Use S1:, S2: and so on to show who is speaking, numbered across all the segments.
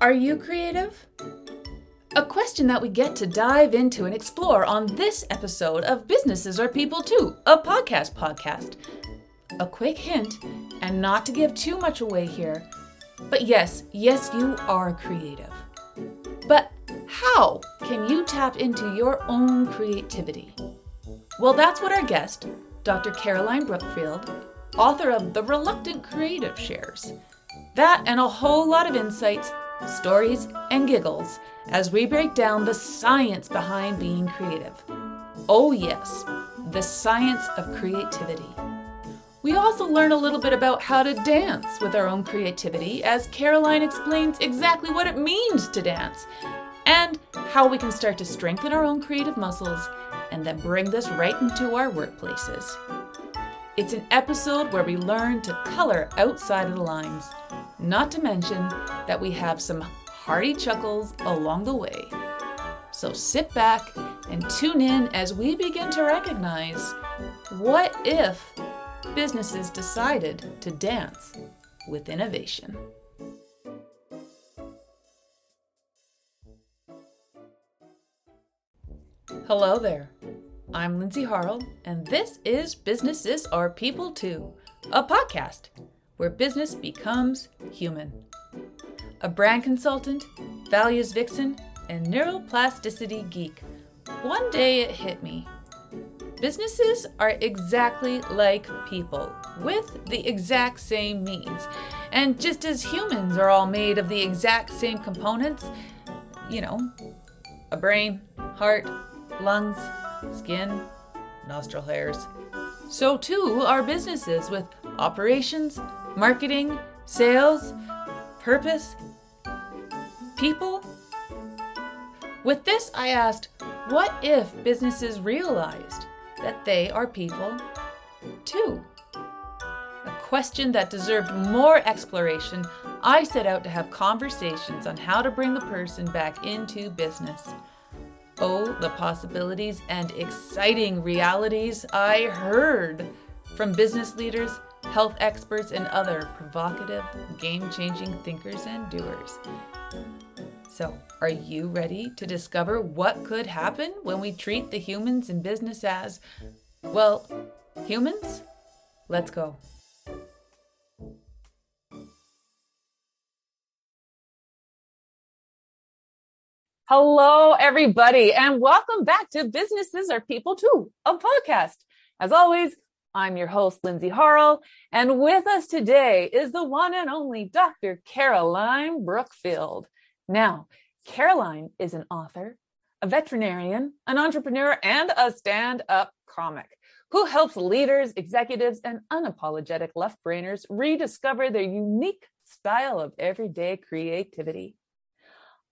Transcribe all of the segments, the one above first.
S1: Are you creative? A question that we get to dive into and explore on this episode of Businesses Are People Too, a podcast podcast. A quick hint, and not to give too much away here, but yes, yes, you are creative. But how can you tap into your own creativity? Well, that's what our guest, Dr. Caroline Brookfield, author of The Reluctant Creative, shares. That and a whole lot of insights, stories, and giggles as we break down the science behind being creative. Oh, yes, the science of creativity. We also learn a little bit about how to dance with our own creativity as Caroline explains exactly what it means to dance and how we can start to strengthen our own creative muscles and then bring this right into our workplaces. It's an episode where we learn to color outside of the lines, not to mention that we have some hearty chuckles along the way. So sit back and tune in as we begin to recognize what if businesses decided to dance with innovation. Hello there. I'm Lindsay Harrell, and this is Businesses Are People Too, a podcast where business becomes human. A brand consultant, values vixen, and neuroplasticity geek, one day it hit me. Businesses are exactly like people, with the exact same needs. And just as humans are all made of the exact same components, you know, a brain, heart, lungs, skin, nostril hairs. So too are businesses with operations, marketing, sales, purpose, people. With this, I asked, what if businesses realized that they are people too? A question that deserved more exploration. I set out to have conversations on how to bring the person back into business. Oh, the possibilities and exciting realities I heard from business leaders, health experts, and other provocative, game changing thinkers and doers. So, are you ready to discover what could happen when we treat the humans in business as, well, humans? Let's go. Hello, everybody, and welcome back to Businesses Are People Too, a podcast. As always, I'm your host, Lindsay Harrell, and with us today is the one and only Dr. Caroline Brookfield. Now, Caroline is an author, a veterinarian, an entrepreneur, and a stand up comic who helps leaders, executives, and unapologetic left brainers rediscover their unique style of everyday creativity.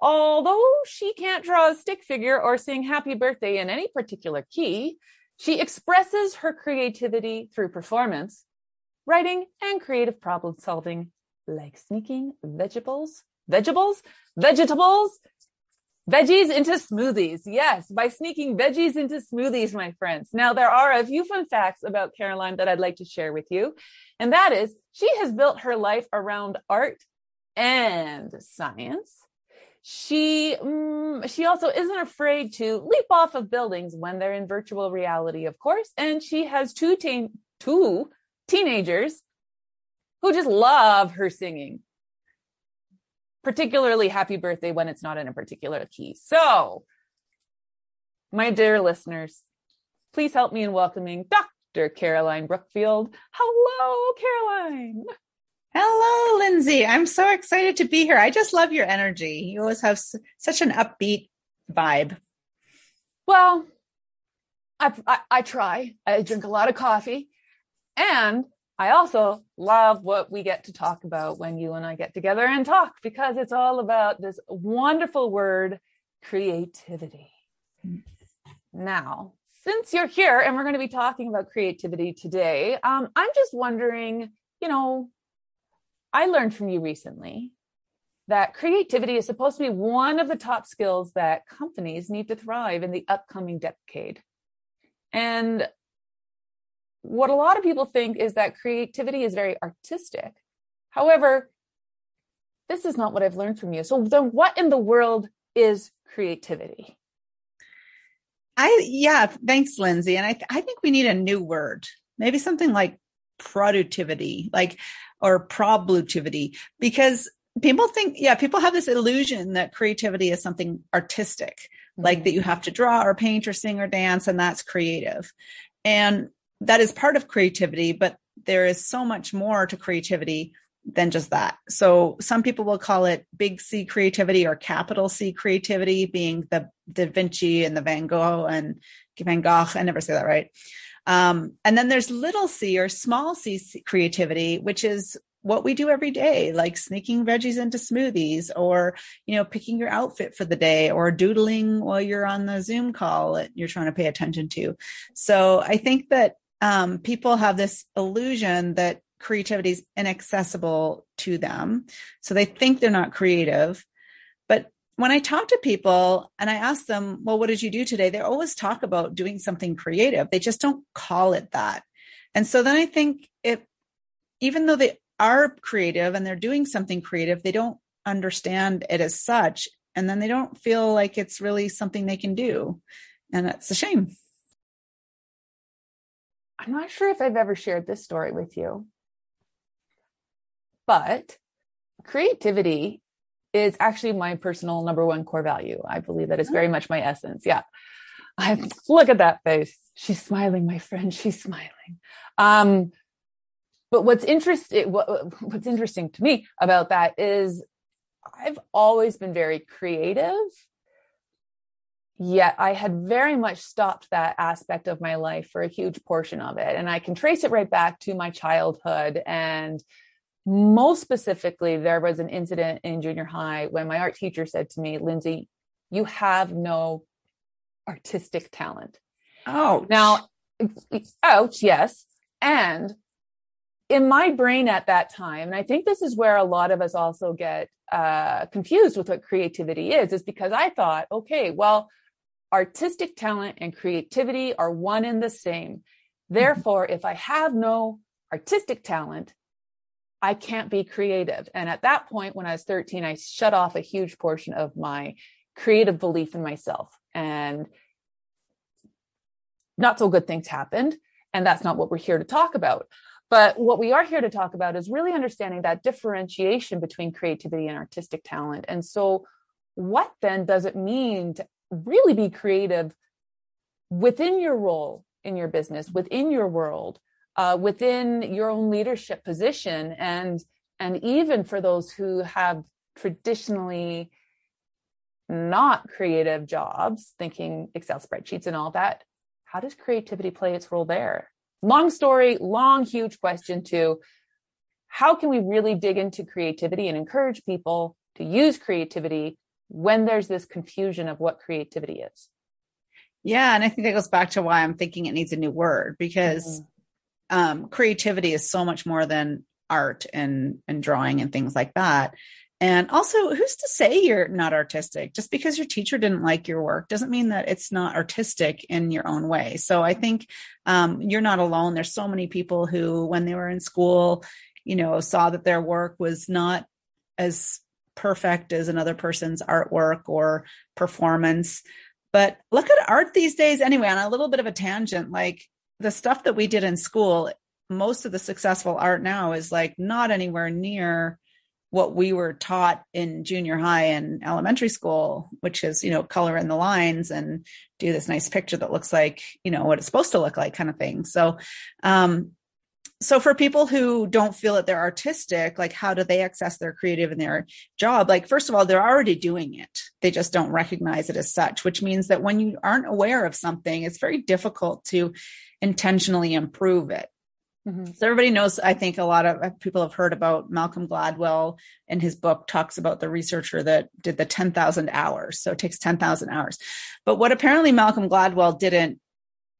S1: Although she can't draw a stick figure or sing happy birthday in any particular key, she expresses her creativity through performance, writing, and creative problem solving, like sneaking vegetables, vegetables, vegetables, veggies into smoothies. Yes, by sneaking veggies into smoothies, my friends. Now, there are a few fun facts about Caroline that I'd like to share with you. And that is, she has built her life around art and science she mm, she also isn't afraid to leap off of buildings when they're in virtual reality of course and she has two teen two teenagers who just love her singing. Particularly happy birthday when it's not in a particular key. So my dear listeners please help me in welcoming dr caroline brookfield. Hello caroline
S2: Hello, Lindsay. I'm so excited to be here. I just love your energy. You always have s- such an upbeat vibe.
S1: Well, I, I, I try. I drink a lot of coffee, and I also love what we get to talk about when you and I get together and talk because it's all about this wonderful word, creativity. Now, since you're here and we're going to be talking about creativity today, um, I'm just wondering, you know, I learned from you recently that creativity is supposed to be one of the top skills that companies need to thrive in the upcoming decade. And what a lot of people think is that creativity is very artistic. However, this is not what I've learned from you. So then what in the world is creativity?
S2: I yeah, thanks, Lindsay. And I I think we need a new word, maybe something like productivity, like or problutivity, because people think yeah, people have this illusion that creativity is something artistic, mm-hmm. like that you have to draw or paint or sing or dance, and that's creative, and that is part of creativity. But there is so much more to creativity than just that. So some people will call it big C creativity or capital C creativity, being the Da Vinci and the Van Gogh and Van Gogh. I never say that right. Um, and then there's little c or small c creativity, which is what we do every day, like sneaking veggies into smoothies or, you know, picking your outfit for the day or doodling while you're on the Zoom call that you're trying to pay attention to. So I think that um, people have this illusion that creativity is inaccessible to them. So they think they're not creative. When I talk to people and I ask them, well, what did you do today? They always talk about doing something creative. They just don't call it that. And so then I think it, even though they are creative and they're doing something creative, they don't understand it as such. And then they don't feel like it's really something they can do. And that's a shame.
S1: I'm not sure if I've ever shared this story with you. But creativity is actually my personal number one core value. I believe that is very much my essence. Yeah. I look at that face. She's smiling, my friend. She's smiling. Um, but what's interesting, what, what's interesting to me about that is I've always been very creative. Yet I had very much stopped that aspect of my life for a huge portion of it. And I can trace it right back to my childhood and most specifically, there was an incident in junior high when my art teacher said to me, Lindsay, you have no artistic talent.
S2: Oh,
S1: now, ouch, yes. And in my brain at that time, and I think this is where a lot of us also get uh, confused with what creativity is, is because I thought, okay, well, artistic talent and creativity are one and the same. Mm-hmm. Therefore, if I have no artistic talent, I can't be creative. And at that point, when I was 13, I shut off a huge portion of my creative belief in myself. And not so good things happened. And that's not what we're here to talk about. But what we are here to talk about is really understanding that differentiation between creativity and artistic talent. And so, what then does it mean to really be creative within your role in your business, within your world? Uh, within your own leadership position and and even for those who have traditionally not creative jobs thinking excel spreadsheets and all that how does creativity play its role there? Long story long huge question to how can we really dig into creativity and encourage people to use creativity when there's this confusion of what creativity is?
S2: Yeah and i think that goes back to why i'm thinking it needs a new word because mm-hmm um, creativity is so much more than art and and drawing and things like that. And also, who's to say you're not artistic? Just because your teacher didn't like your work doesn't mean that it's not artistic in your own way. So I think um, you're not alone. There's so many people who, when they were in school, you know, saw that their work was not as perfect as another person's artwork or performance. But look at art these days anyway, on a little bit of a tangent. Like the stuff that we did in school, most of the successful art now is like not anywhere near what we were taught in junior high and elementary school, which is, you know, color in the lines and do this nice picture that looks like, you know, what it's supposed to look like kind of thing. So, um, so for people who don't feel that they're artistic, like how do they access their creative in their job? Like, first of all, they're already doing it. They just don't recognize it as such, which means that when you aren't aware of something, it's very difficult to intentionally improve it. Mm-hmm. So everybody knows, I think a lot of people have heard about Malcolm Gladwell in his book talks about the researcher that did the 10,000 hours. So it takes 10,000 hours. But what apparently Malcolm Gladwell didn't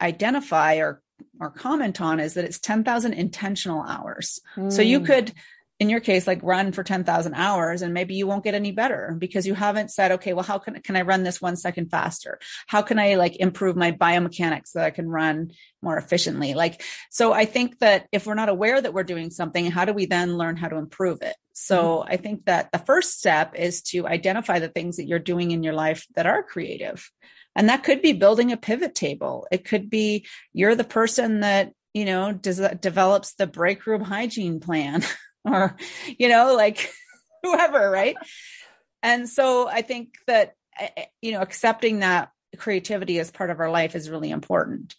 S2: identify or or comment on is that it's 10,000 intentional hours. Mm. So you mm. could in your case, like run for 10,000 hours and maybe you won't get any better because you haven't said, okay, well, how can, can I run this one second faster? How can I like improve my biomechanics so that I can run more efficiently? Like, so I think that if we're not aware that we're doing something, how do we then learn how to improve it? So mm-hmm. I think that the first step is to identify the things that you're doing in your life that are creative. And that could be building a pivot table. It could be you're the person that, you know, does, develops the break room hygiene plan. or, you know, like whoever, right? And so I think that, eh, eh, you know, accepting that creativity as part of our life is really important.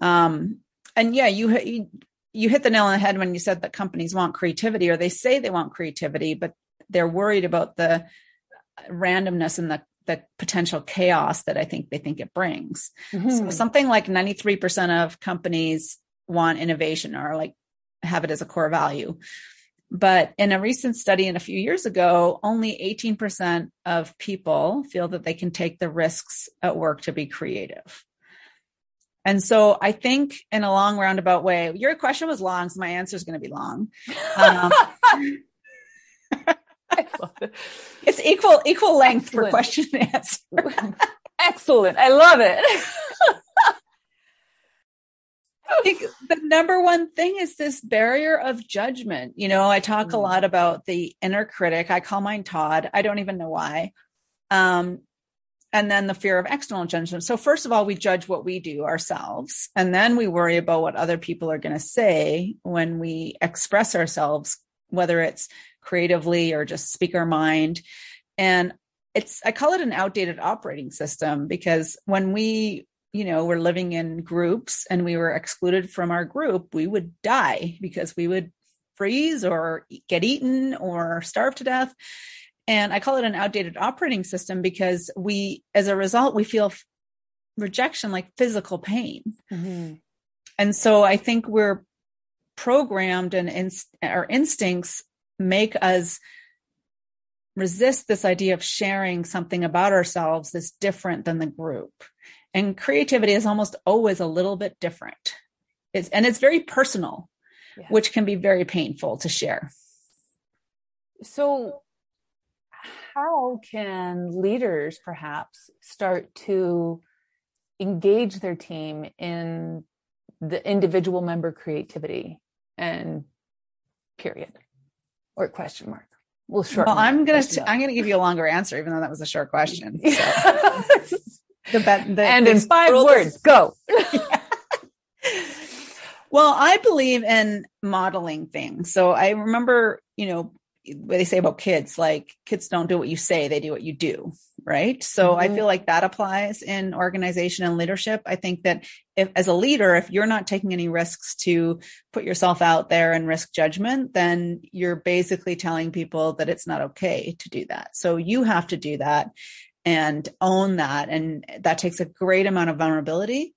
S2: Um, and yeah, you, you, you hit the nail on the head when you said that companies want creativity or they say they want creativity, but they're worried about the randomness and the the potential chaos that I think they think it brings. Mm-hmm. So something like 93% of companies want innovation or like have it as a core value. But in a recent study in a few years ago, only 18% of people feel that they can take the risks at work to be creative. And so I think in a long roundabout way, your question was long, so my answer is going to be long. Um, it's equal equal length Excellent. for question and answer.
S1: Excellent. I love it
S2: the number one thing is this barrier of judgment. You know, I talk mm. a lot about the inner critic. I call mine Todd. I don't even know why. Um, and then the fear of external judgment. So first of all, we judge what we do ourselves, and then we worry about what other people are going to say when we express ourselves, whether it's creatively or just speak our mind. And it's I call it an outdated operating system because when we you know, were living in groups and we were excluded from our group, we would die because we would freeze or get eaten or starve to death. And I call it an outdated operating system because we, as a result, we feel rejection like physical pain. Mm-hmm. And so I think we're programmed and inst- our instincts make us resist this idea of sharing something about ourselves that's different than the group. And creativity is almost always a little bit different. It's, and it's very personal, yeah. which can be very painful to share.
S1: So, how can leaders perhaps start to engage their team in the individual member creativity and period or question mark?
S2: We'll shorten. Well, I'm gonna i I'm gonna give you a longer answer, even though that was a short question. So.
S1: The, the, and in five words, go.
S2: well, I believe in modeling things. So I remember, you know, what they say about kids, like kids don't do what you say, they do what you do. Right. So mm-hmm. I feel like that applies in organization and leadership. I think that if, as a leader, if you're not taking any risks to put yourself out there and risk judgment, then you're basically telling people that it's not okay to do that. So you have to do that and own that. And that takes a great amount of vulnerability,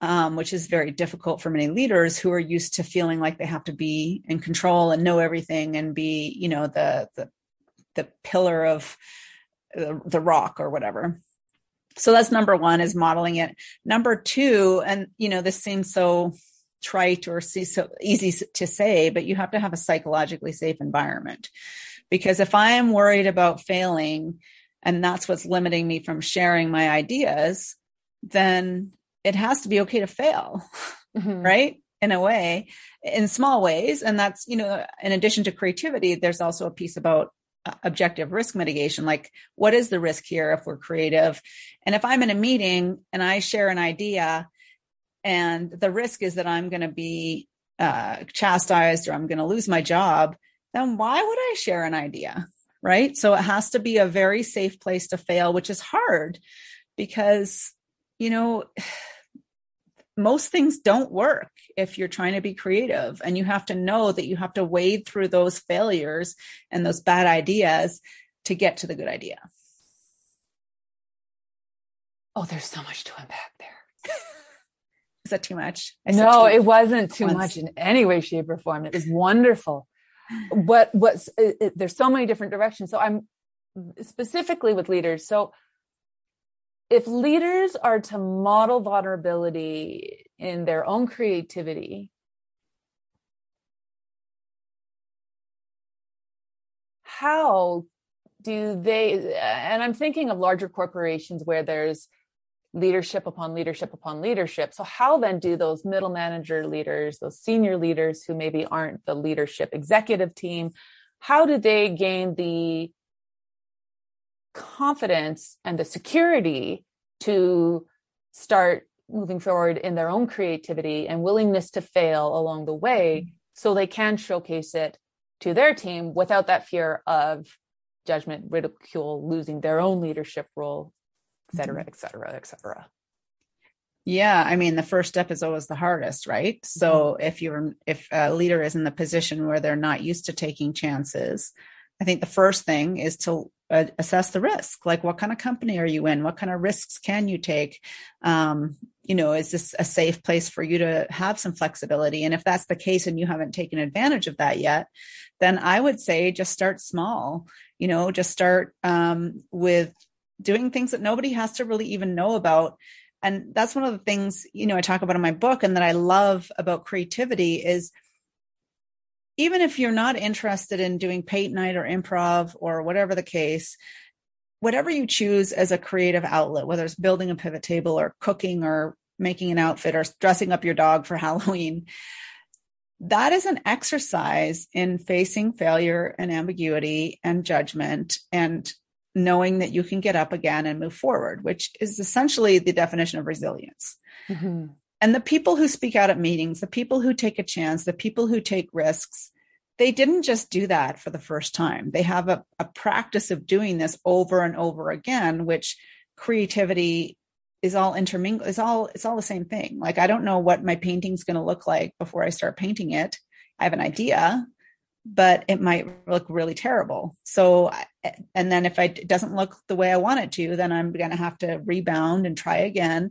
S2: um, which is very difficult for many leaders who are used to feeling like they have to be in control and know everything and be, you know, the the the pillar of the, the rock or whatever. So that's number one is modeling it. Number two, and you know, this seems so trite or see so easy to say, but you have to have a psychologically safe environment. Because if I am worried about failing and that's what's limiting me from sharing my ideas, then it has to be okay to fail, mm-hmm. right? In a way, in small ways. And that's, you know, in addition to creativity, there's also a piece about uh, objective risk mitigation. Like, what is the risk here if we're creative? And if I'm in a meeting and I share an idea, and the risk is that I'm going to be uh, chastised or I'm going to lose my job, then why would I share an idea? Right? So it has to be a very safe place to fail, which is hard because, you know, most things don't work if you're trying to be creative and you have to know that you have to wade through those failures and those bad ideas to get to the good idea.
S1: Oh, there's so much to unpack there.
S2: Is that too much?
S1: no, too it wasn't too once. much in any way, shape, or form. It was wonderful what what's it, it, there's so many different directions. So i'm specifically with leaders. So if leaders are to model vulnerability in their own creativity how do they and i'm thinking of larger corporations where there's leadership upon leadership upon leadership so how then do those middle manager leaders those senior leaders who maybe aren't the leadership executive team how do they gain the confidence and the security to start moving forward in their own creativity and willingness to fail along the way mm-hmm. so they can showcase it to their team without that fear of judgment, ridicule, losing their own leadership role, et cetera, mm-hmm. et cetera, et cetera.
S2: Yeah, I mean the first step is always the hardest, right? So mm-hmm. if you're if a leader is in the position where they're not used to taking chances, I think the first thing is to uh, assess the risk. Like, what kind of company are you in? What kind of risks can you take? Um, you know, is this a safe place for you to have some flexibility? And if that's the case and you haven't taken advantage of that yet, then I would say just start small. You know, just start um, with doing things that nobody has to really even know about. And that's one of the things, you know, I talk about in my book and that I love about creativity is even if you're not interested in doing paint night or improv or whatever the case, whatever you choose as a creative outlet, whether it's building a pivot table or cooking or making an outfit or dressing up your dog for Halloween, that is an exercise in facing failure and ambiguity and judgment and knowing that you can get up again and move forward, which is essentially the definition of resilience. Mm-hmm. And the people who speak out at meetings, the people who take a chance, the people who take risks, they didn't just do that for the first time. They have a, a practice of doing this over and over again, which creativity is all intermingled is all it's all the same thing like i don't know what my painting's going to look like before i start painting it i have an idea but it might look really terrible. So, and then if it doesn't look the way I want it to, then I'm going to have to rebound and try again.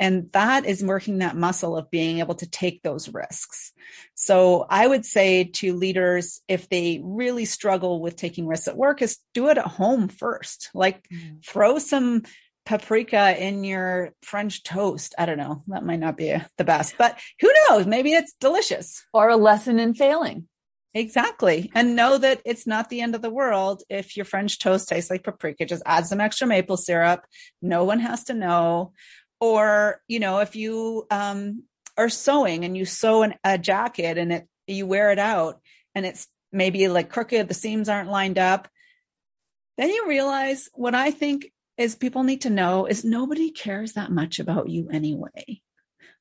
S2: And that is working that muscle of being able to take those risks. So I would say to leaders, if they really struggle with taking risks at work, is do it at home first. Like mm. throw some paprika in your French toast. I don't know. That might not be the best, but who knows? Maybe it's delicious.
S1: Or a lesson in failing.
S2: Exactly. And know that it's not the end of the world if your French toast tastes like paprika. Just add some extra maple syrup. No one has to know. Or, you know, if you um, are sewing and you sew an, a jacket and it you wear it out and it's maybe like crooked, the seams aren't lined up, then you realize what I think is people need to know is nobody cares that much about you anyway.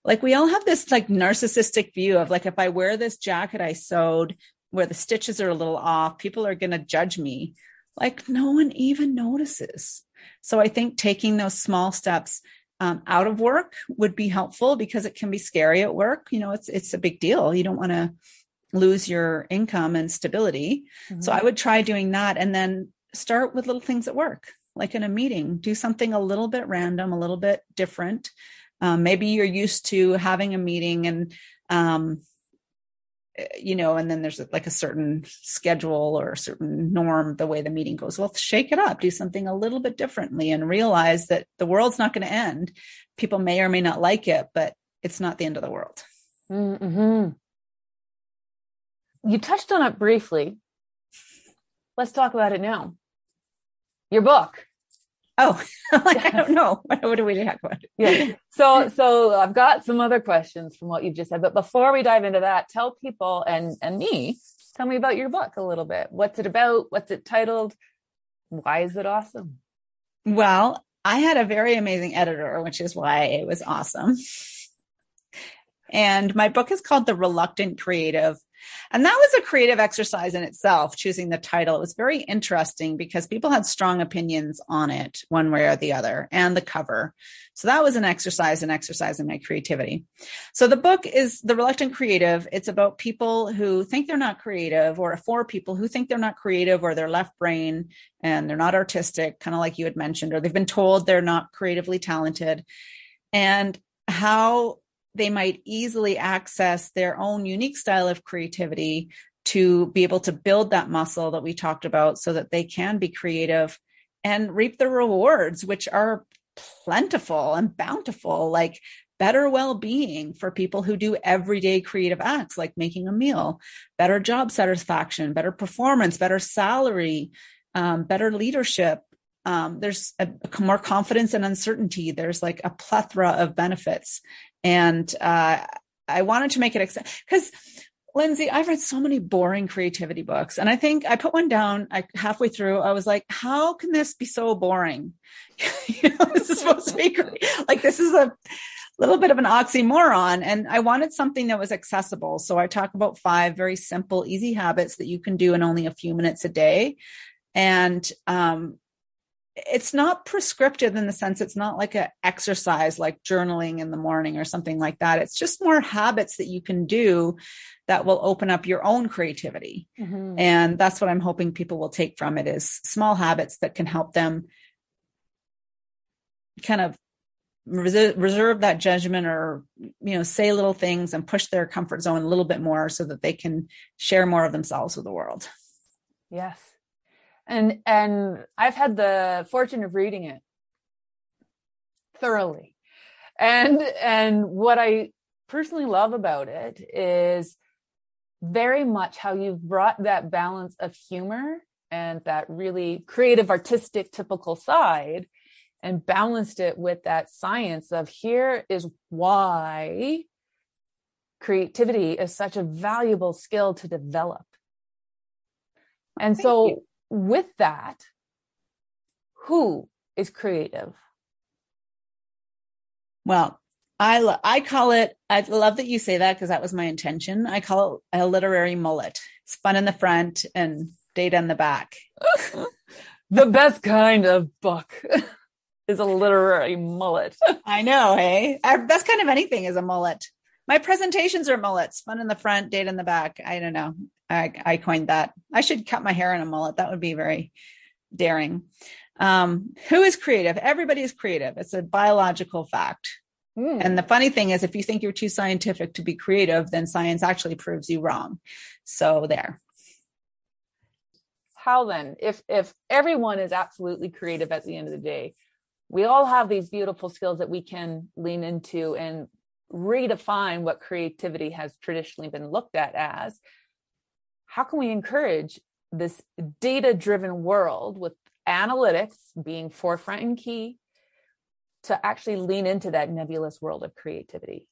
S2: Like we all have this like narcissistic view of like if I wear this jacket I sewed where the stitches are a little off, people are going to judge me. Like no one even notices. So I think taking those small steps um, out of work would be helpful because it can be scary at work. You know, it's it's a big deal. You don't want to lose your income and stability. Mm-hmm. So I would try doing that and then start with little things at work, like in a meeting, do something a little bit random, a little bit different. Um, maybe you're used to having a meeting and um, you know, and then there's like a certain schedule or a certain norm, the way the meeting goes. Well, shake it up, do something a little bit differently and realize that the world's not going to end. People may or may not like it, but it's not the end of the world.
S1: Mm-hmm. You touched on it briefly. Let's talk about it now. Your book.
S2: Oh, like, I don't know. What, what do we talk about?
S1: Yeah. So, so I've got some other questions from what you've just said, but before we dive into that, tell people and and me, tell me about your book a little bit. What's it about? What's it titled? Why is it awesome?
S2: Well, I had a very amazing editor, which is why it was awesome. And my book is called The Reluctant Creative and that was a creative exercise in itself, choosing the title. It was very interesting because people had strong opinions on it, one way or the other, and the cover. So that was an exercise an exercise in my creativity. So the book is The Reluctant Creative. It's about people who think they're not creative, or for people who think they're not creative, or they're left brain and they're not artistic, kind of like you had mentioned, or they've been told they're not creatively talented. And how they might easily access their own unique style of creativity to be able to build that muscle that we talked about so that they can be creative and reap the rewards, which are plentiful and bountiful, like better well-being for people who do everyday creative acts like making a meal better job satisfaction better performance better salary um, better leadership um, there's a, a more confidence and uncertainty there's like a plethora of benefits and uh, i wanted to make it because Lindsay, I've read so many boring creativity books. And I think I put one down I, halfway through. I was like, how can this be so boring? you know, this is supposed to be great. Like, this is a little bit of an oxymoron. And I wanted something that was accessible. So I talk about five very simple, easy habits that you can do in only a few minutes a day. And um, it's not prescriptive in the sense it's not like an exercise like journaling in the morning or something like that. It's just more habits that you can do that will open up your own creativity. Mm-hmm. And that's what I'm hoping people will take from it is small habits that can help them kind of reserve that judgment or you know say little things and push their comfort zone a little bit more so that they can share more of themselves with the world.
S1: Yes and and I've had the fortune of reading it thoroughly. And and what I personally love about it is very much how you've brought that balance of humor and that really creative artistic typical side and balanced it with that science of here is why creativity is such a valuable skill to develop. And Thank so you with that, who is creative?
S2: Well, I lo- I call it. I love that you say that because that was my intention. I call it a literary mullet. It's fun in the front and data in the back.
S1: the best kind of book is a literary mullet.
S2: I know, hey. Our best kind of anything is a mullet. My presentations are mullets, fun in the front, data in the back. I don't know. I, I coined that. I should cut my hair in a mullet. That would be very daring. Um, who is creative? Everybody is creative. It's a biological fact. Mm. And the funny thing is, if you think you're too scientific to be creative, then science actually proves you wrong. So there.
S1: How then, if if everyone is absolutely creative at the end of the day, we all have these beautiful skills that we can lean into and redefine what creativity has traditionally been looked at as how can we encourage this data driven world with analytics being forefront and key to actually lean into that nebulous world of creativity?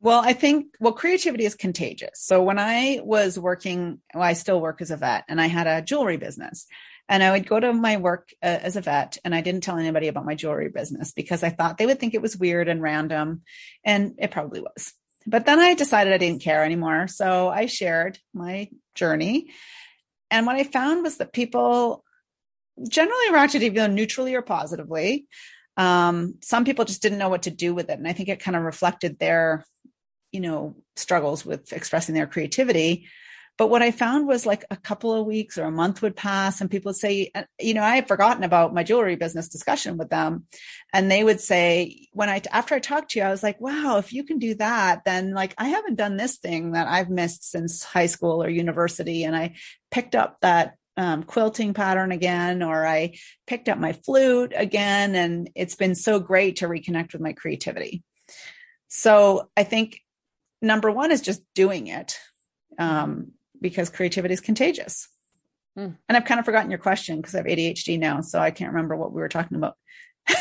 S2: Well, I think, well, creativity is contagious. So when I was working, well, I still work as a vet and I had a jewelry business and I would go to my work uh, as a vet and I didn't tell anybody about my jewelry business because I thought they would think it was weird and random. And it probably was. But then I decided I didn't care anymore. So I shared my journey. And what I found was that people generally reacted either neutrally or positively. Um, some people just didn't know what to do with it. And I think it kind of reflected their, you know, struggles with expressing their creativity. But what I found was like a couple of weeks or a month would pass and people would say, uh, you know, I had forgotten about my jewelry business discussion with them. And they would say, when I, after I talked to you, I was like, wow, if you can do that, then like I haven't done this thing that I've missed since high school or university. And I picked up that um, quilting pattern again, or I picked up my flute again. And it's been so great to reconnect with my creativity. So I think number one is just doing it. Um, because creativity is contagious. Mm. And I've kind of forgotten your question because I have ADHD now, so I can't remember what we were talking about.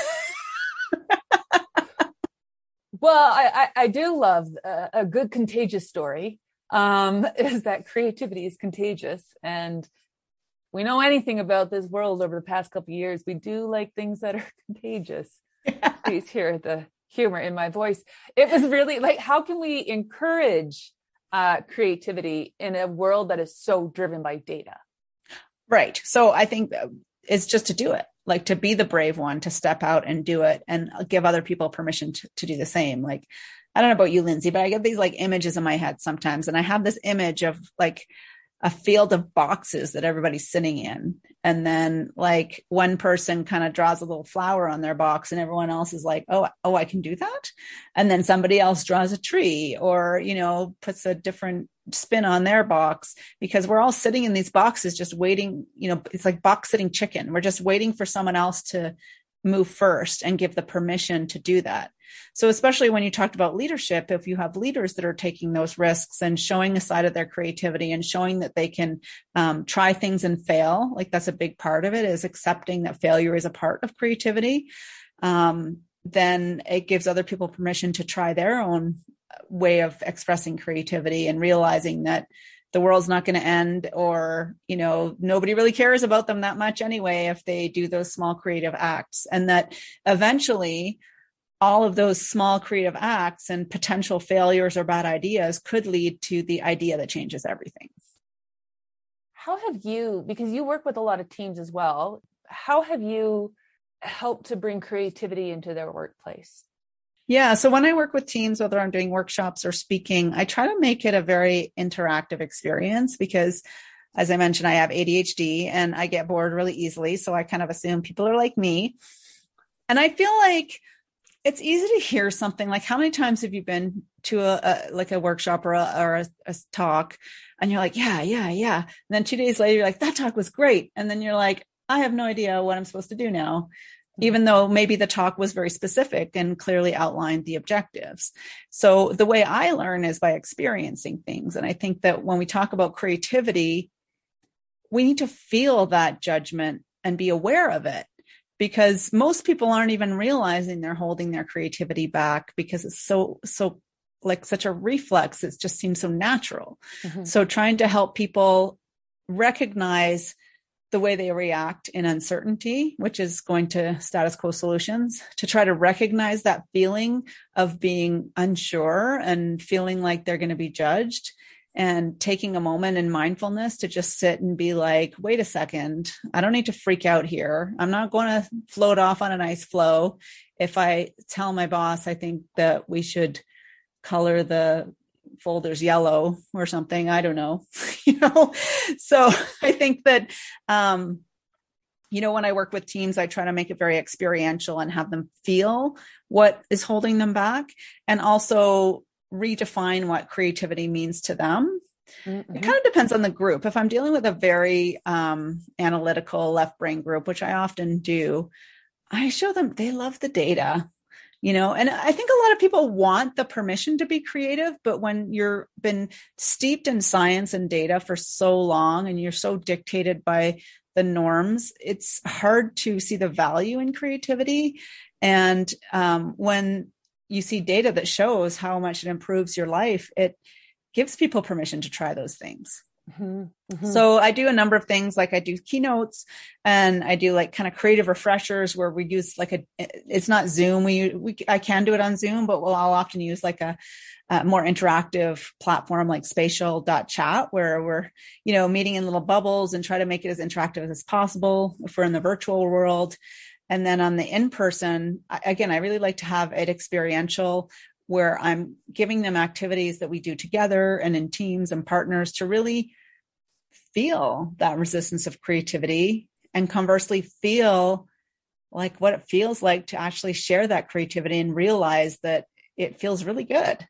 S1: well, I, I, I, do love a, a good contagious story. Um, is that creativity is contagious, and we know anything about this world over the past couple years. We do like things that are contagious. Yeah. Please hear the humor in my voice. It was really like, how can we encourage uh, creativity in a world that is so driven by data.
S2: Right. So I think it's just to do it, like to be the brave one, to step out and do it and give other people permission to, to do the same. Like, I don't know about you, Lindsay, but I get these like images in my head sometimes. And I have this image of like a field of boxes that everybody's sitting in. And then like one person kind of draws a little flower on their box and everyone else is like, oh, oh, I can do that. And then somebody else draws a tree or, you know, puts a different spin on their box because we're all sitting in these boxes just waiting, you know, it's like box sitting chicken. We're just waiting for someone else to move first and give the permission to do that. So, especially when you talked about leadership, if you have leaders that are taking those risks and showing a side of their creativity and showing that they can um, try things and fail, like that's a big part of it is accepting that failure is a part of creativity. Um, then it gives other people permission to try their own way of expressing creativity and realizing that the world's not going to end or you know nobody really cares about them that much anyway if they do those small creative acts and that eventually all of those small creative acts and potential failures or bad ideas could lead to the idea that changes everything
S1: how have you because you work with a lot of teams as well how have you helped to bring creativity into their workplace
S2: yeah. So when I work with teams, whether I'm doing workshops or speaking, I try to make it a very interactive experience because as I mentioned, I have ADHD and I get bored really easily. So I kind of assume people are like me. And I feel like it's easy to hear something like how many times have you been to a, a like a workshop or a, or a, a talk and you're like, yeah, yeah, yeah. And then two days later, you're like, that talk was great. And then you're like, I have no idea what I'm supposed to do now mm-hmm. even though maybe the talk was very specific and clearly outlined the objectives. So the way I learn is by experiencing things. And I think that when we talk about creativity, we need to feel that judgment and be aware of it because most people aren't even realizing they're holding their creativity back because it's so, so like such a reflex. It just seems so natural. Mm-hmm. So trying to help people recognize the way they react in uncertainty, which is going to status quo solutions, to try to recognize that feeling of being unsure and feeling like they're going to be judged and taking a moment in mindfulness to just sit and be like, wait a second, I don't need to freak out here. I'm not going to float off on a nice flow. If I tell my boss, I think that we should color the folders yellow or something. I don't know. You know? So i think that um you know when i work with teams i try to make it very experiential and have them feel what is holding them back. And also redefine what creativity means to them. Mm-hmm. it kind of depends on the group. If i'm dealing with a very um, analytical left brain group which i often do i show them they love the data you know? And i think a lot of people want the permission to be creative but when you're been steeped in science and data for so long and you're so dictated by the norms it's hard to see the value in creativity. And um, when you see data that shows how much it improves your life it gives people permission to try those things. Mm-hmm, mm-hmm. So I do a number of things like I do keynotes and I do like kind of creative refreshers where we use like a it's not Zoom we we I can do it on Zoom but we'll I'll often use like a, a more interactive platform like spatial.chat where we're you know meeting in little bubbles and try to make it as interactive as possible if we're in the virtual world and then on the in person again I really like to have it experiential where I'm giving them activities that we do together and in teams and partners to really feel that resistance of creativity and conversely feel like what it feels like to actually share that creativity and realize that it feels really good.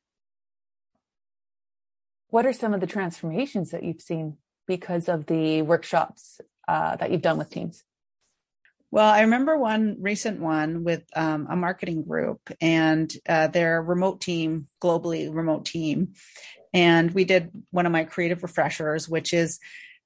S1: What are some of the transformations that you've seen because of the workshops uh, that you've done with teams?
S2: Well, I remember one recent one with um, a marketing group and uh, their remote team, globally remote team. And we did one of my creative refreshers, which is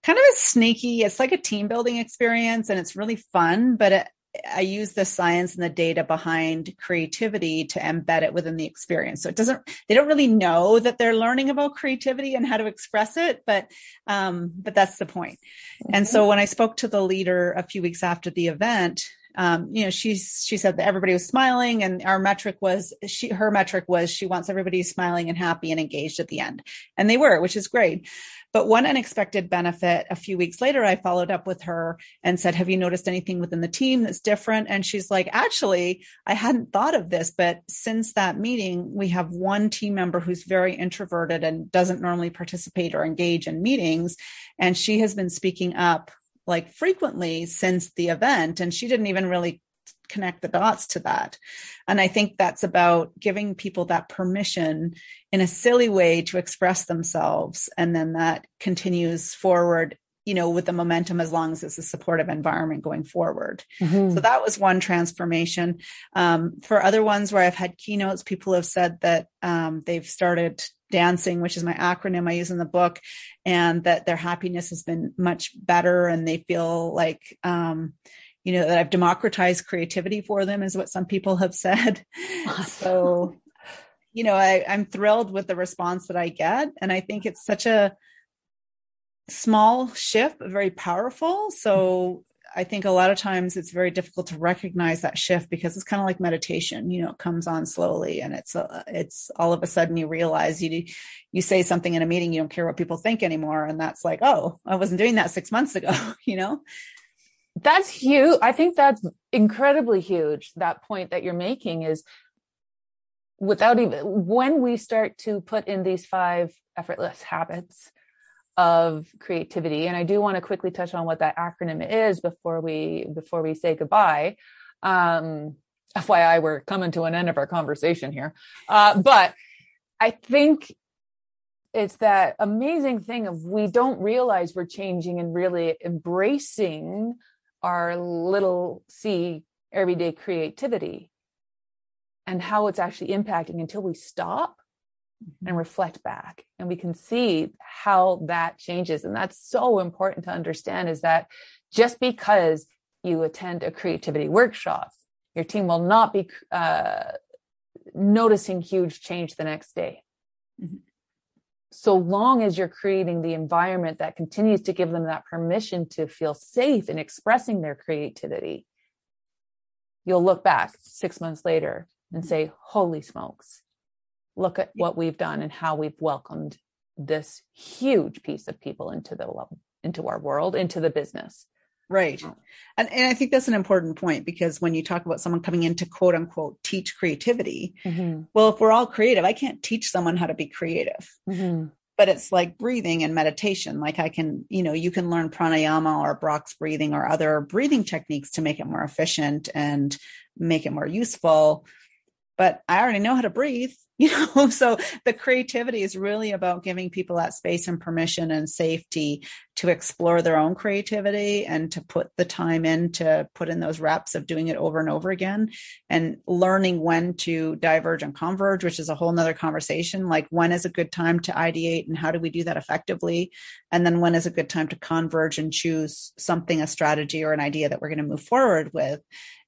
S2: kind of a sneaky, it's like a team building experience and it's really fun, but it, I use the science and the data behind creativity to embed it within the experience. So it doesn't, they don't really know that they're learning about creativity and how to express it, but, um, but that's the point. Mm-hmm. And so when I spoke to the leader a few weeks after the event, um, you know, she's, she said that everybody was smiling and our metric was she, her metric was she wants everybody smiling and happy and engaged at the end. And they were, which is great. But one unexpected benefit a few weeks later, I followed up with her and said, Have you noticed anything within the team that's different? And she's like, Actually, I hadn't thought of this, but since that meeting, we have one team member who's very introverted and doesn't normally participate or engage in meetings. And she has been speaking up like frequently since the event. And she didn't even really connect the dots to that. And I think that's about giving people that permission in a silly way to express themselves. And then that continues forward you know, with the momentum as long as it's a supportive environment going forward. Mm-hmm. So that was one transformation. Um, for other ones where I've had keynotes, people have said that um, they've started dancing, which is my acronym I use in the book, and that their happiness has been much better and they feel like, um, you know, that I've democratized creativity for them is what some people have said. so, you know, I, I'm thrilled with the response that I get. And I think it's such a, small shift, but very powerful. So I think a lot of times it's very difficult to recognize that shift because it's kind of like meditation. You know, it comes on slowly, and it's uh, it's all of a sudden you realize you you say something in a meeting, you don't care what people think anymore, and that's like, oh, I wasn't doing that six months ago. You know,
S1: that's huge. I think that's incredibly huge. That point that you're making is without even when we start to put in these five effortless habits of creativity and i do want to quickly touch on what that acronym is before we before we say goodbye um fyi we're coming to an end of our conversation here uh, but i think it's that amazing thing of we don't realize we're changing and really embracing our little c everyday creativity and how it's actually impacting until we stop and reflect back. And we can see how that changes. And that's so important to understand is that just because you attend a creativity workshop your team will not be uh, noticing huge change the next day. Mm-hmm. So long as you're creating the environment that continues to give them that permission to feel safe in expressing their creativity you'll look back six months later and say holy smokes. Look at what we've done and how we've welcomed this huge piece of people into the into our world into the business
S2: right. And, and i think that's an important point because when you talk about someone coming in to quote unquote teach creativity mm-hmm. well if we're all creative i can't teach someone how to be creative. Mm-hmm. but it's like breathing and meditation. Like i can you know you can learn pranayama or box breathing or other breathing techniques to make it more efficient and make it more useful. But i already know how to breathe you know so the creativity is really about giving people that space and permission and safety to explore their own creativity and to put the time in to put in those reps of doing it over and over again and learning when to diverge and converge which is a whole nother conversation. Like when is a good time to ideate and how do we do that effectively? And then when is a good time to converge and choose something a strategy or an idea that we're going to move forward with?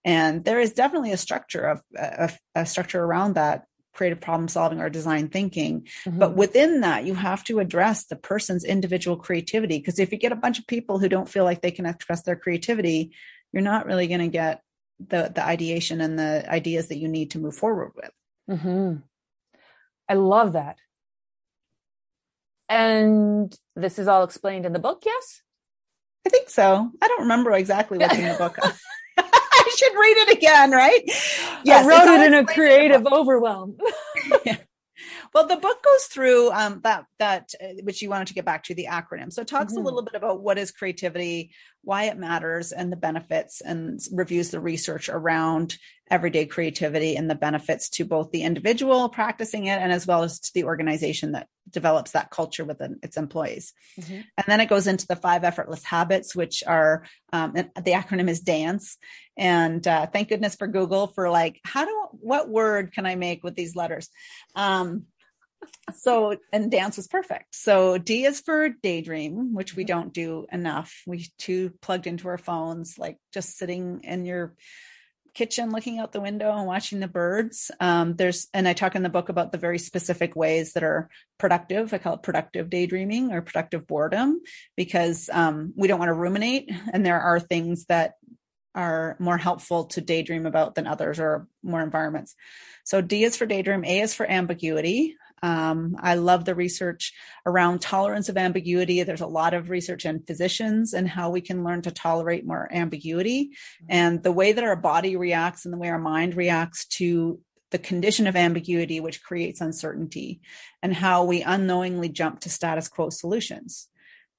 S2: And there is definitely a structure of a, a structure around that creative problem solving or design thinking. Mm-hmm. But within that, you have to address the person's individual creativity. Because if you get a bunch of people who don't feel like they can express their creativity, you're not really going to get the the ideation and the ideas that you need to move forward with.
S1: Mm-hmm. I love that. And this is all explained in the book, yes?
S2: I think so. I don't remember exactly what's in the book. Should read it again, right?
S1: Yes, I wrote it in a creative overwhelm.
S2: yeah. Well, the book goes through um, that that uh, which you wanted to get back to the acronym. So it talks mm-hmm. a little bit about what is creativity, why it matters, and the benefits, and reviews the research around everyday creativity and the benefits to both the individual practicing it and as well as to the organization that develops that culture within its employees. Mm-hmm. And then it goes into the five effortless habits, which are um, the acronym is DANCE. And uh, thank goodness for Google for like, how do what word can I make with these letters? Um, so and dance was perfect. So d is for daydream which we don't do enough. We too plugged into our phones like just sitting in your kitchen looking out the window and watching the birds. Um, there's and i talk in the book about the very specific ways that are productive. I call it productive daydreaming or productive boredom because um, we don't want to ruminate and there are things that are more helpful to daydream about than others or more environments. So d is for daydream a is for ambiguity um, I love the research around tolerance of ambiguity. There's a lot of research in physicians and how we can learn to tolerate more ambiguity mm-hmm. and the way that our body reacts and the way our mind reacts to the condition of ambiguity, which creates uncertainty, and how we unknowingly jump to status quo solutions.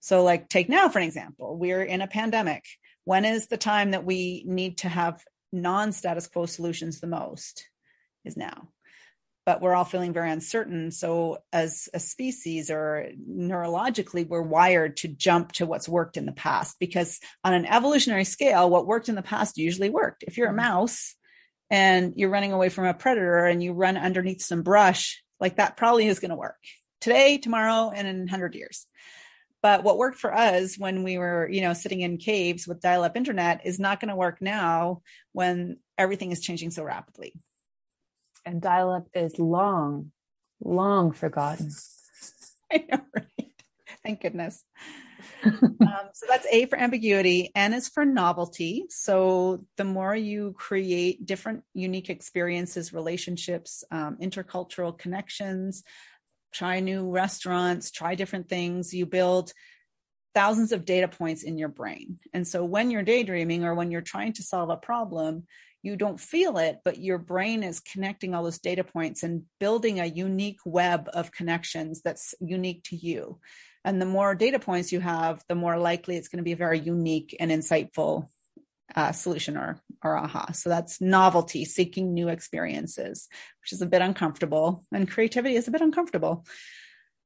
S2: So, like, take now for an example, we're in a pandemic. When is the time that we need to have non status quo solutions the most? Is now but we're all feeling very uncertain. So, as a species or neurologically, we're wired to jump to what's worked in the past because, on an evolutionary scale, what worked in the past usually worked. If you're a mm-hmm. mouse and you're running away from a predator and you run underneath some brush, like that probably is going to work today, tomorrow, and in 100 years. But what worked for us when we were, you know, sitting in caves with dial up internet is not going to work now when everything is changing so rapidly.
S1: And dial up is long, long forgotten.
S2: I know, right? Thank goodness. um, so that's A for ambiguity. N is for novelty. So the more you create different, unique experiences, relationships, um, intercultural connections, try new restaurants, try different things. You build thousands of data points in your brain. And so when you're daydreaming or when you're trying to solve a problem, you don't feel it, but your brain is connecting all those data points and building a unique web of connections that's unique to you. And the more data points you have, the more likely it's going to be a very unique and insightful uh, solution or or aha. So that's novelty, seeking new experiences, which is a bit uncomfortable, and creativity is a bit uncomfortable.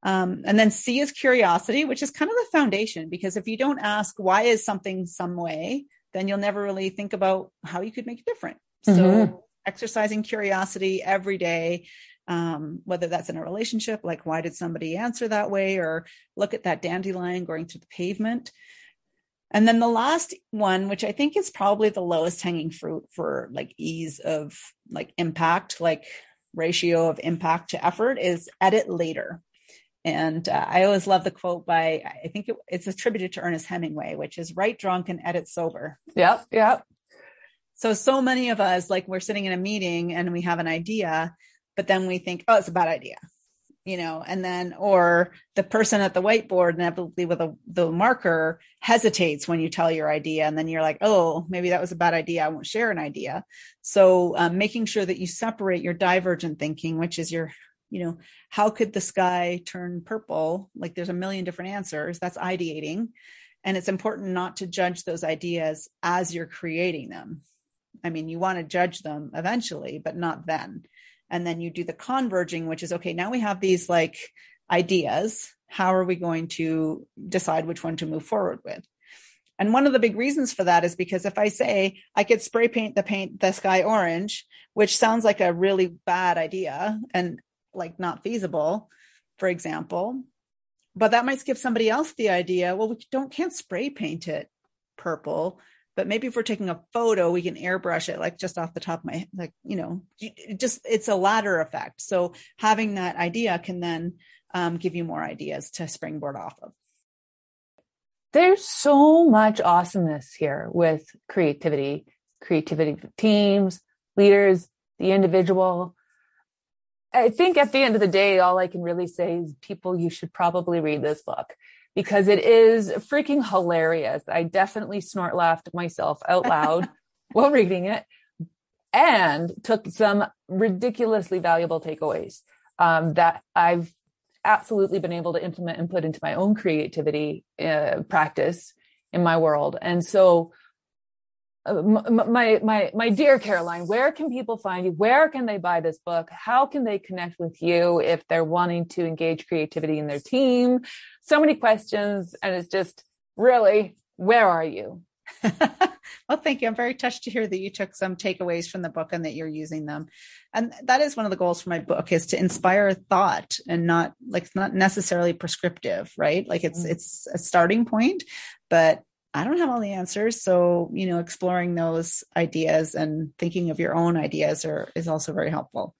S2: Um, and then C is curiosity, which is kind of the foundation because if you don't ask why is something some way, then you'll never really think about how you could make it different. Mm-hmm. So exercising curiosity every day, um, whether that's in a relationship, like why did somebody answer that way, or look at that dandelion going through the pavement. And then the last one, which I think is probably the lowest hanging fruit for like ease of like impact, like ratio of impact to effort is edit later. And uh, I always love the quote by, I think it, it's attributed to Ernest Hemingway, which is write drunk and edit sober.
S1: Yep. Yep.
S2: So, so many of us, like we're sitting in a meeting and we have an idea, but then we think, oh, it's a bad idea you know, and then, or the person at the whiteboard, inevitably with a, the marker, hesitates when you tell your idea. And then you're like, oh, maybe that was a bad idea. I won't share an idea. So, um, making sure that you separate your divergent thinking, which is your, you know, how could the sky turn purple? Like there's a million different answers. That's ideating. And it's important not to judge those ideas as you're creating them. I mean, you want to judge them eventually, but not then and then you do the converging which is okay now we have these like ideas how are we going to decide which one to move forward with and one of the big reasons for that is because if i say i could spray paint the paint the sky orange which sounds like a really bad idea and like not feasible for example but that might give somebody else the idea well we don't can't spray paint it purple but maybe if we're taking a photo we can airbrush it like just off the top of my like you know just it's a ladder effect. So having that idea can then um, give you more ideas to springboard off of.
S1: There's so much awesomeness here with creativity creativity teams leaders the individual i think at the end of the day all i can really say is people you should probably read this book because it is freaking hilarious. I definitely snort laughed myself out loud while reading it and took some ridiculously valuable takeaways um, that I've absolutely been able to implement and put into my own creativity uh, practice in my world. And so uh, my my my dear Caroline, where can people find you? Where can they buy this book? How can they connect with you if they're wanting to engage creativity in their team? So many questions, and it's just really, where are you?
S2: well, thank you. I'm very touched to hear that you took some takeaways from the book and that you're using them. And that is one of the goals for my book is to inspire thought and not like not necessarily prescriptive, right? Like it's mm-hmm. it's a starting point, but I don't have all the answers. So, you know, exploring those ideas and thinking of your own ideas are, is also very helpful.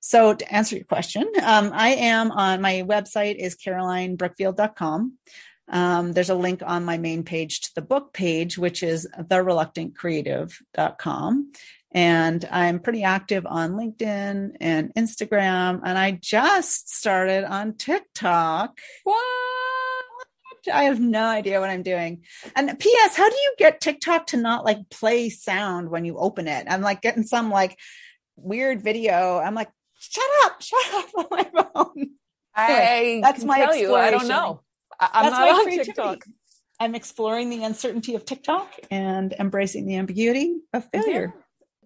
S2: So, to answer your question, um, I am on my website is carolinebrookfield.com. Um, there's a link on my main page to the book page, which is thereluctantcreative.com. And I'm pretty active on LinkedIn and Instagram. And I just started on TikTok.
S1: What?
S2: I have no idea what I'm doing. And P.S. How do you get TikTok to not like play sound when you open it? I'm like getting some like weird video. I'm like, shut up, shut up on my phone.
S1: I that's my tell you, I don't know. I, am not on TikTok.
S2: I'm exploring the uncertainty of TikTok and embracing the ambiguity of failure.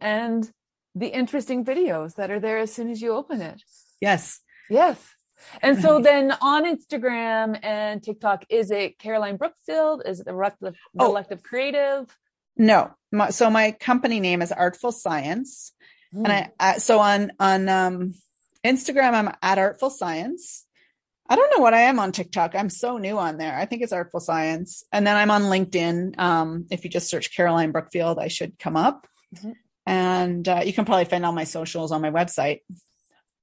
S1: Yeah. And the interesting videos that are there as soon as you open it.
S2: Yes.
S1: Yes. And so then on Instagram and TikTok, is it Caroline Brookfield? Is it the
S2: Oh.
S1: Reluctant Creative?
S2: No. My, so my company name is Artful Science. And
S1: Hmm.
S2: I, I so on on um Instagram I'm at Artful Science. I don't know what I am on TikTok. I'm so new on there. I think it's Artful Science. And then I'm on LinkedIn. Um, if you just search Caroline Brookfield, I should come up.
S1: Mhm.
S2: And uh, you can probably find all my socials on my website.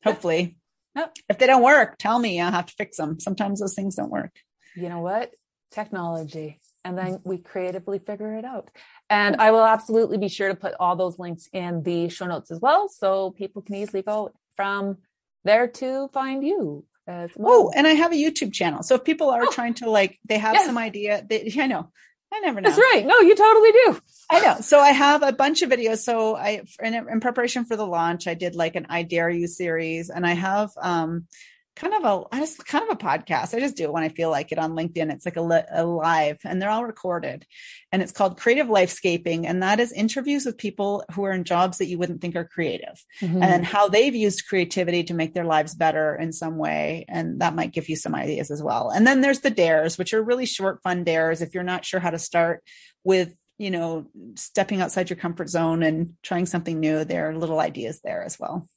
S2: Hopefully.
S1: Yep.
S2: If they don't work, tell me. I'll have to fix them. Sometimes those things don't work.
S1: you know what? Technology. And then we creatively figure it out. And hmm. I will absolutely be sure to put all those links in the show notes as well. So people can easily go from there to find you as oh, well.
S2: Oh, and I have a YouTube channel. So if people are
S1: Oh.
S2: trying to like, they have
S1: Yes.
S2: some idea. They, I know. I never know.
S1: That's right. No, you totally do.
S2: I know. So I have a bunch of videos. So I, in, in preparation for the launch, I did like an I Dare You series, and I have um kind of a I just kind of a podcast. I just do it when I feel like it on LinkedIn. It's like a, li- a live, and they're all recorded, and it's called Creative Lifescaping, and that is interviews with people who are in jobs that you wouldn't think are creative,
S1: Mm-hmm.
S2: and how they've used creativity to make their lives better in some way, and that might give you some ideas as well. And then there's the dares, which are really short, fun dares. If you're not sure how to start with you know, stepping outside your comfort zone and trying something new. There are little ideas there as well.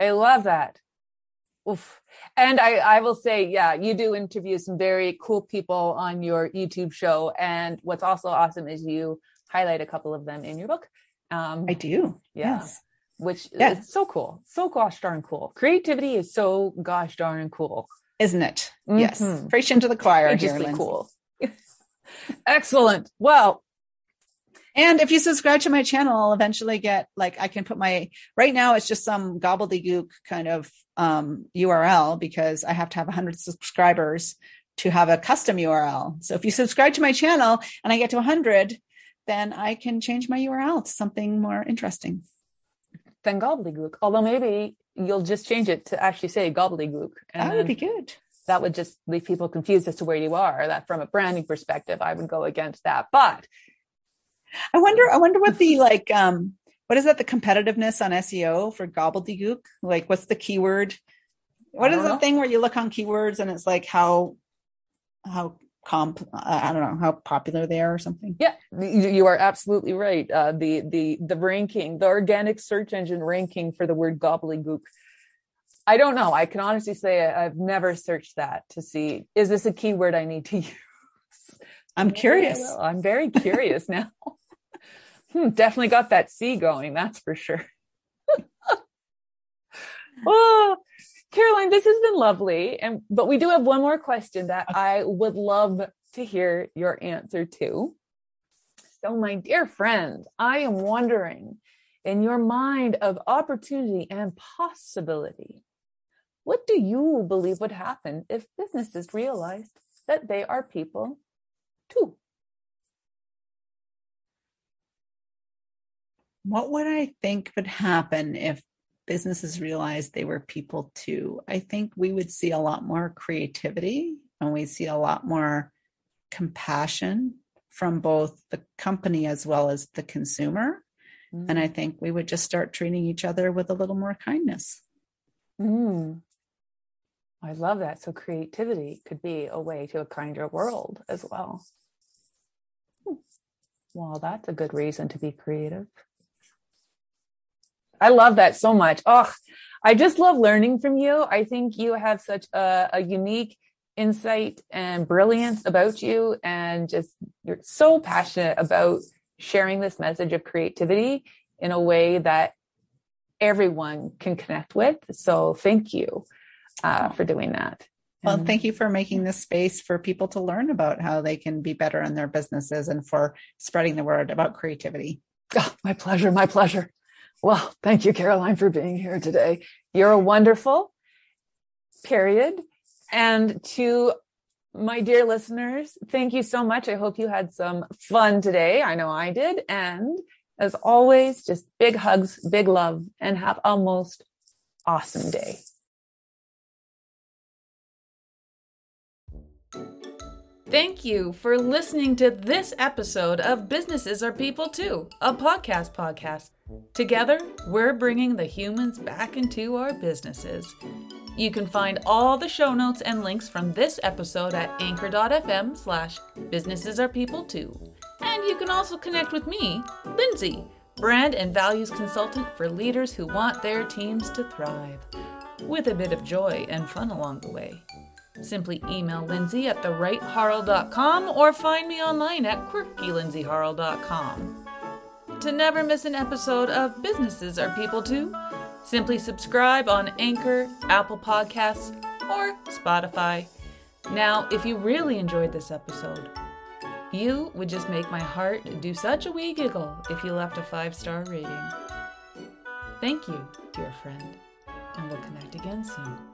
S1: I love that. Oof. And I, I will say, yeah, you do interview some very cool people on your YouTube show. And what's also awesome is you highlight a couple of them in your book. Um,
S2: I do.
S1: Yeah.
S2: Yes.
S1: which
S2: Yeah.
S1: is so cool. So gosh darn cool. Creativity is so gosh darn cool.
S2: Isn't it? Yes.
S1: Mhm.
S2: Preach into the choir here,
S1: cool. Excellent. Well,
S2: And if you subscribe to my channel, I'll eventually get like I can put my right now it's just some gobbledygook kind of um URL because I have to have 100 subscribers to have a custom URL. So if you subscribe to my channel and I get to 100, then I can change my URL to something more interesting.
S1: then gobbledygook. Although maybe you'll just change it to actually say gobbledygook. And
S2: that would be good.
S1: that would just leave people confused as to where you are. That from a branding perspective, I would go against that. But
S2: I wonder. I wonder what the like. Um, what is that? The competitiveness on SEO for gobbledygook? Like, what's the keyword? What is the
S1: know.
S2: thing where you look on keywords and it's like how how comp? I don't know how popular they are or something.
S1: yeah, you are absolutely right. Uh, the the the ranking, the organic search engine ranking for the word gobbledygook. I don't know. I can honestly say I've never searched that to see is this a keyword I need to use.
S2: I'm curious.
S1: I'm very curious now. Hmm, definitely got that C going, that's for sure. oh, Caroline, this has been lovely. And but we do have one more question that I would love to hear your answer to. So, my dear friend, I am wondering in your mind of opportunity and possibility, what do you believe would happen if businesses realized that they are people too?
S2: What would I think would happen if businesses realized they were people too? I think we would see a lot more creativity and we see a lot more compassion from both the company as well as the consumer. And I think we would just start treating each other with a little more kindness.
S1: Mm. I love that. So creativity could be a way to a kinder world as well. Hmm. Well, that's a good reason to be creative. I love that so much. Oh, I just love learning from you. I think you have such a, a unique insight and brilliance about you, and just you're so passionate about sharing this message of creativity in a way that everyone can connect with. So, thank you uh, for doing that.
S2: Well, thank you for making this space for people to learn about how they can be better in their businesses and for spreading the word about creativity.
S1: Oh, my pleasure. My pleasure. Well, thank you, Caroline, for being here today. You're a wonderful, period. And to my dear listeners, thank you so much. I hope you had some fun today. I know I did. And as always, just big hugs, big love, and have a most awesome day. Thank you for listening to this episode of Businesses Are People Too, a podcast podcast. Together, we're bringing the humans back into our businesses. You can find all the show notes and links from this episode at anchor.fm slash businesses are people too. And you can also connect with me, Lindsay, brand and values consultant for leaders who want their teams to thrive, with a bit of joy and fun along the way. Simply email Lindsay at therightharl.com or find me online at quirkylindsayharl.com. To never miss an episode of Businesses Are People Too, simply subscribe on Anchor, Apple Podcasts, or Spotify. Now, if you really enjoyed this episode, you would just make my heart do such a wee giggle if you left a five star rating. Thank you, dear friend, and we'll connect again soon.